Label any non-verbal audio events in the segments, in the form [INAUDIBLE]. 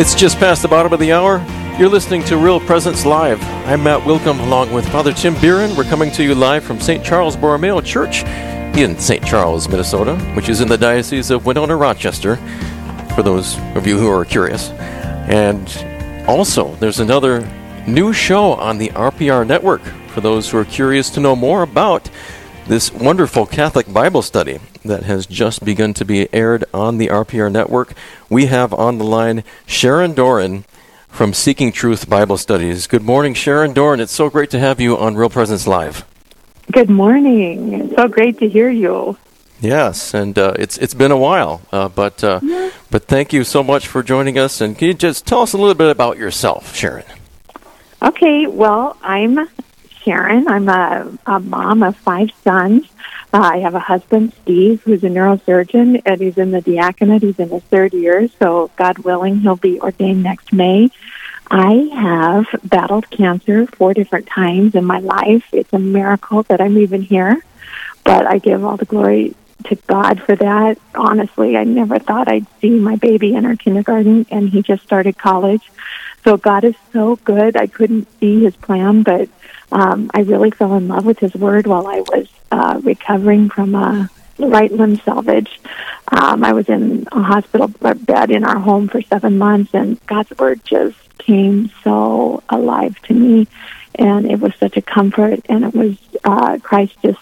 It's just past the bottom of the hour. You're listening to Real Presence Live. I'm Matt Wilkham along with Father Tim Biren. We're coming to you live from St. Charles Borromeo Church in St. Charles, Minnesota, which is in the Diocese of Winona Rochester, for those of you who are curious. And also, there's another new show on the RPR network for those who are curious to know more about this wonderful Catholic Bible study that has just begun to be aired on the RPR network. We have on the line Sharon Doran from Seeking Truth Bible Studies. Good morning, Sharon Doran. It's so great to have you on Real Presence Live. Good morning. It's so great to hear you. Yes, and uh, it's it's been a while, uh, but uh, yeah. but thank you so much for joining us. And can you just tell us a little bit about yourself, Sharon? Okay, well, I'm Sharon. I'm a, a mom of five sons. Uh, I have a husband, Steve, who's a neurosurgeon, and he's in the diaconate. He's in his third year, so God willing, he'll be ordained next May. I have battled cancer four different times in my life. It's a miracle that I'm even here, but I give all the glory to God for that. Honestly, I never thought I'd see my baby in our kindergarten, and he just started college. So God is so good. I couldn't see his plan, but um, I really fell in love with his word while I was uh, recovering from a right limb salvage. Um, I was in a hospital bed in our home for seven months, and God's word just came so alive to me, and it was such a comfort. And it was uh, Christ just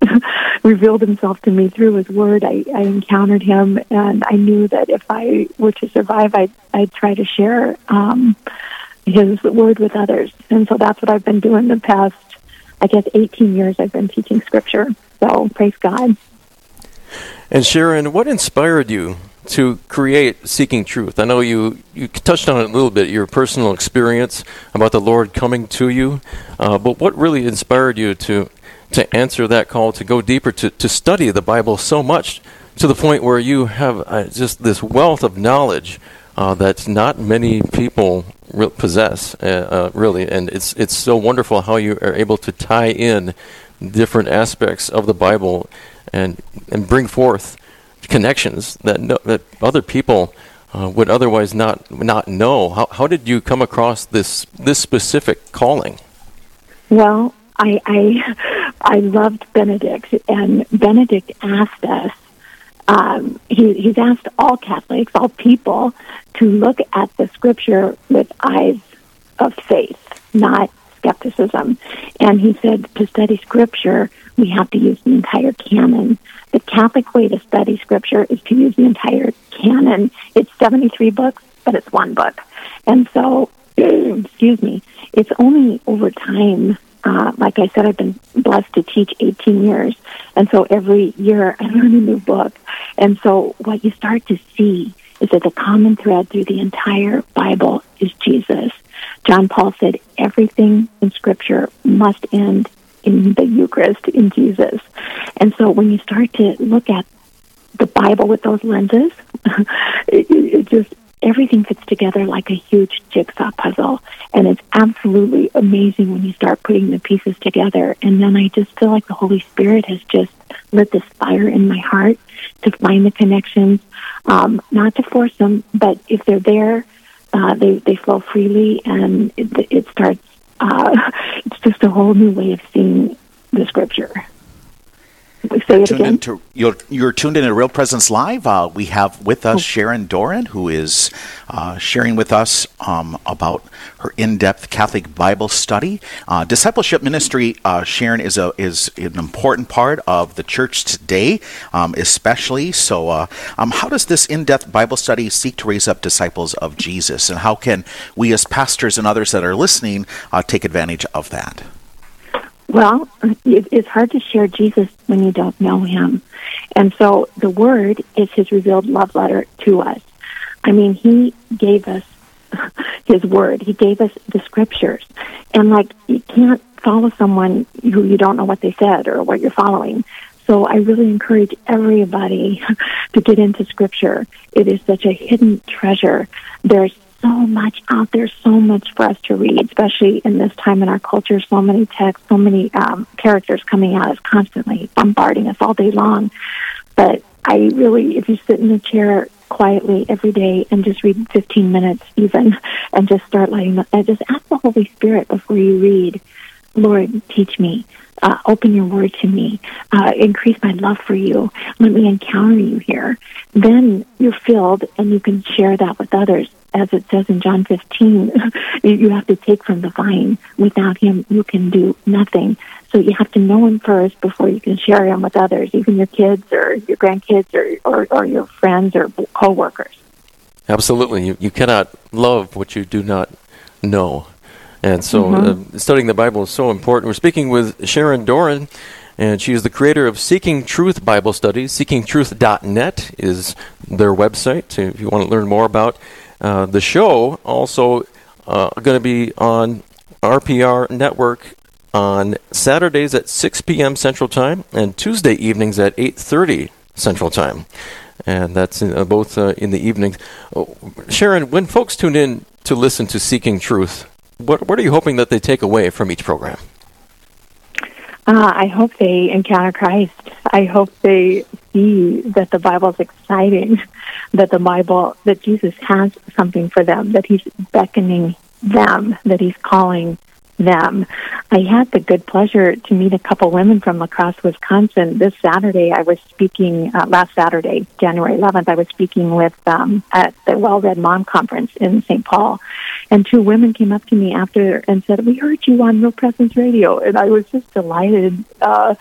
[LAUGHS] revealed himself to me through his word. I, I encountered him, and I knew that if I were to survive, I'd, I'd try to share um, his word with others. And so that's what I've been doing the past, I guess, 18 years. I've been teaching scripture. So praise God. And Sharon, what inspired you to create Seeking Truth? I know you, you touched on it a little bit, your personal experience about the Lord coming to you, uh, but what really inspired you to to answer that call to go deeper, to, to study the Bible so much to the point where you have uh, just this wealth of knowledge uh, that not many people re- possess, uh, uh, really. And it's, it's so wonderful how you are able to tie in different aspects of the Bible and, and bring forth connections that, no, that other people. Uh, would otherwise not not know. How how did you come across this this specific calling? Well, I I, [LAUGHS] I loved Benedict, and Benedict asked us. He, he's asked all Catholics, all people, to look at the Scripture with eyes of faith, not skepticism. And he said to study Scripture, we have to use the entire canon. The Catholic way to study Scripture is to use the entire canon. It's 73 books, but it's one book. And so, [CLEARS THROAT] excuse me, it's only over time uh, like I said, I've been blessed to teach 18 years. And so every year [LAUGHS] I learn a new book. And so what you start to see is that the common thread through the entire Bible is Jesus. John Paul said everything in Scripture must end in the Eucharist, in Jesus. And so when you start to look at the Bible with those lenses, [LAUGHS] it, it just everything fits together like a huge jigsaw puzzle. And it's absolutely amazing when you start putting the pieces together. And then I just feel like the Holy Spirit has just lit this fire in my heart to find the connections, um, not to force them, but if they're there, uh, they, they flow freely and it, it starts, uh, [LAUGHS] it's just a whole new way of seeing the scripture. Say it tuned again. Into, you're, you're tuned in to Real Presence Live. Uh, we have with us oh. Sharon Doran, who is uh, sharing with us um, about her in-depth Catholic Bible study. Uh, discipleship ministry, uh, Sharon, is a is an important part of the church today, um, especially. So, uh, um, how does this in-depth Bible study seek to raise up disciples of Jesus, and how can we, as pastors and others that are listening, uh, take advantage of that? Well, it's hard to share Jesus when you don't know him. And so the word is his revealed love letter to us. I mean, he gave us [LAUGHS] his word. He gave us the scriptures. And like, you can't follow someone who you don't know what they said or what you're following. So I really encourage everybody [LAUGHS] to get into scripture. It is such a hidden treasure. There's so much out there, so much for us to read, especially in this time in our culture. So many texts, so many um, characters coming at us constantly, bombarding us all day long. But I really, if you sit in a chair quietly every day and just read 15 minutes even [LAUGHS] and just start letting and just ask the Holy Spirit before you read, Lord, teach me. Uh, open your word to me. Uh, increase my love for you. Let me encounter you here. Then you're filled and you can share that with others. As it says in John 15, [LAUGHS] you have to take from the vine. Without him, you can do nothing. So you have to know him first before you can share him with others, even your kids or your grandkids or, or, or your friends or coworkers. Absolutely. You, you cannot love what you do not know. And so mm-hmm. uh, studying the Bible is so important. We're speaking with Sharon Doran, and she is the creator of Seeking Truth Bible Studies. SeekingTruth.net is their website if you want to learn more about uh, the show. Also, uh, going to be on RPR Network on Saturdays at 6 p.m. Central Time and Tuesday evenings at 8:30 Central Time, and that's in, uh, both uh, in the evenings. Oh, Sharon, when folks tune in to listen to Seeking Truth, what what are you hoping that they take away from each program? Uh, I hope they encounter Christ. I hope they see that the Bible is exciting, that the Bible, that Jesus has something for them, that He's beckoning them, that He's calling them. I had the good pleasure to meet a couple women from La Crosse, Wisconsin. This Saturday, I was speaking, uh, last Saturday, January 11th, I was speaking with um, at the Well Read Mom Conference in St. Paul. And two women came up to me after and said, We heard you on Real Presence Radio. And I was just delighted. Uh,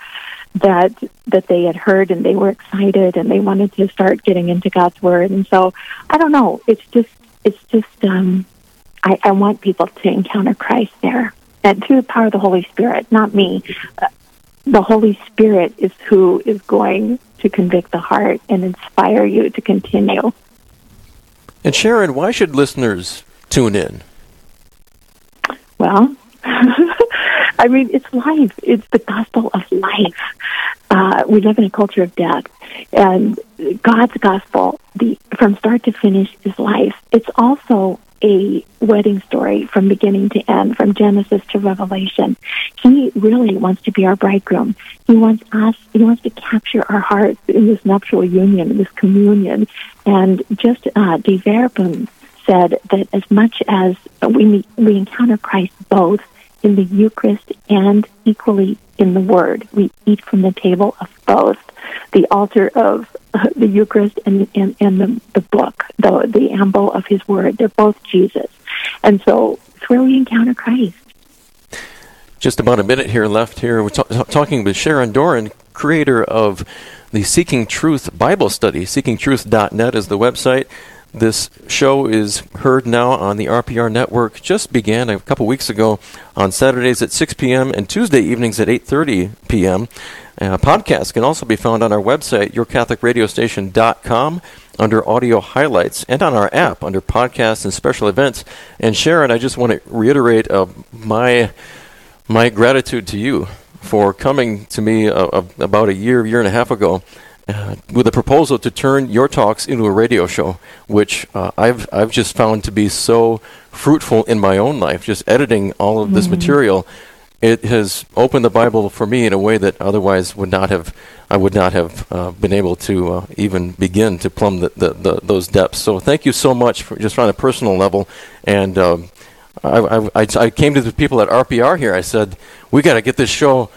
that that they had heard and they were excited and they wanted to start getting into God's word and so I don't know it's just it's just um I, I want people to encounter Christ there and through the power of the Holy Spirit, not me. Uh, the Holy Spirit is who is going to convict the heart and inspire you to continue. And Sharon, why should listeners tune in? Well, [LAUGHS] I mean, it's life. It's the gospel of life. Uh, we live in a culture of death, and God's gospel, the from start to finish, is life. It's also a wedding story from beginning to end, from Genesis to Revelation. He really wants to be our bridegroom. He wants us, he wants to capture our hearts in this nuptial union, in this communion. And just uh, Dei Verbum said that as much as we, we encounter Christ both in the Eucharist and equally in the Word, we eat from the table of both the altar of uh, the Eucharist and, and, and the, the book, the, the ambo of his word. They're both Jesus. And so it's where we encounter Christ. Just about a minute here left here. We're t- talking with Sharon Doran, creator of the Seeking Truth Bible Study. SeekingTruth.net is the website. This show is heard now on the RPR network. Just began a couple weeks ago on Saturdays at 6 p.m. and Tuesday evenings at 8:30 p.m. Uh, podcasts can also be found on our website, yourcatholicradiostation.com, under audio highlights, and on our app under podcasts and special events. And Sharon, I just want to reiterate uh, my my gratitude to you for coming to me uh, uh, about a year, year and a half ago. Uh, with a proposal to turn your talks into a radio show, which uh, I've I've just found to be so fruitful in my own life. Just editing all of this mm-hmm. material it has opened the Bible for me in a way that otherwise would not have I would not have uh, been able to uh, even begin to plumb the, the, the, those depths. So thank you so much for just on a personal level. And um, I, I, I, came to the people at RPR here. I said we got to get this show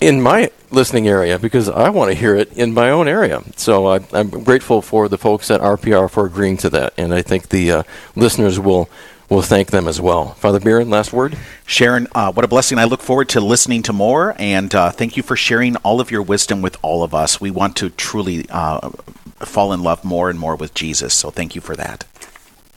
in my listening area because I want to hear it in my own area. So I, am grateful for the folks at RPR for agreeing to that, and I think the uh, listeners will we'll thank them as well. Father Biren, last word? Sharon, uh, what a blessing. I look forward to listening to more, and uh, thank you for sharing all of your wisdom with all of us. We want to truly uh, fall in love more and more with Jesus, so thank you for that.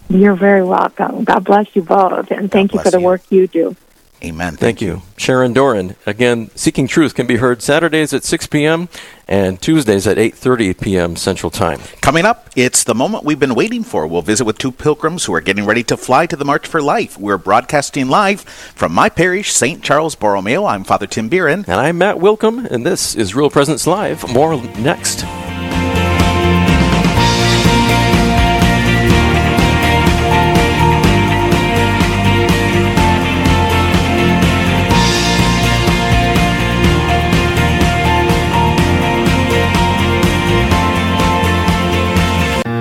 You're very welcome. God bless you both, and thank you for the you. work you do. Amen. Thank, you. Sharon Doran. Again, Seeking Truth can be heard Saturdays at 6 p.m. and Tuesdays at 8:30 p.m. Central Time. Coming up, it's the moment we've been waiting for. We'll visit with two pilgrims who are getting ready to fly to the March for Life. We're broadcasting live from my parish, St. Charles Borromeo. I'm Father Tim Biren. And I'm Matt Wilkham, and this is Real Presence Live. More next.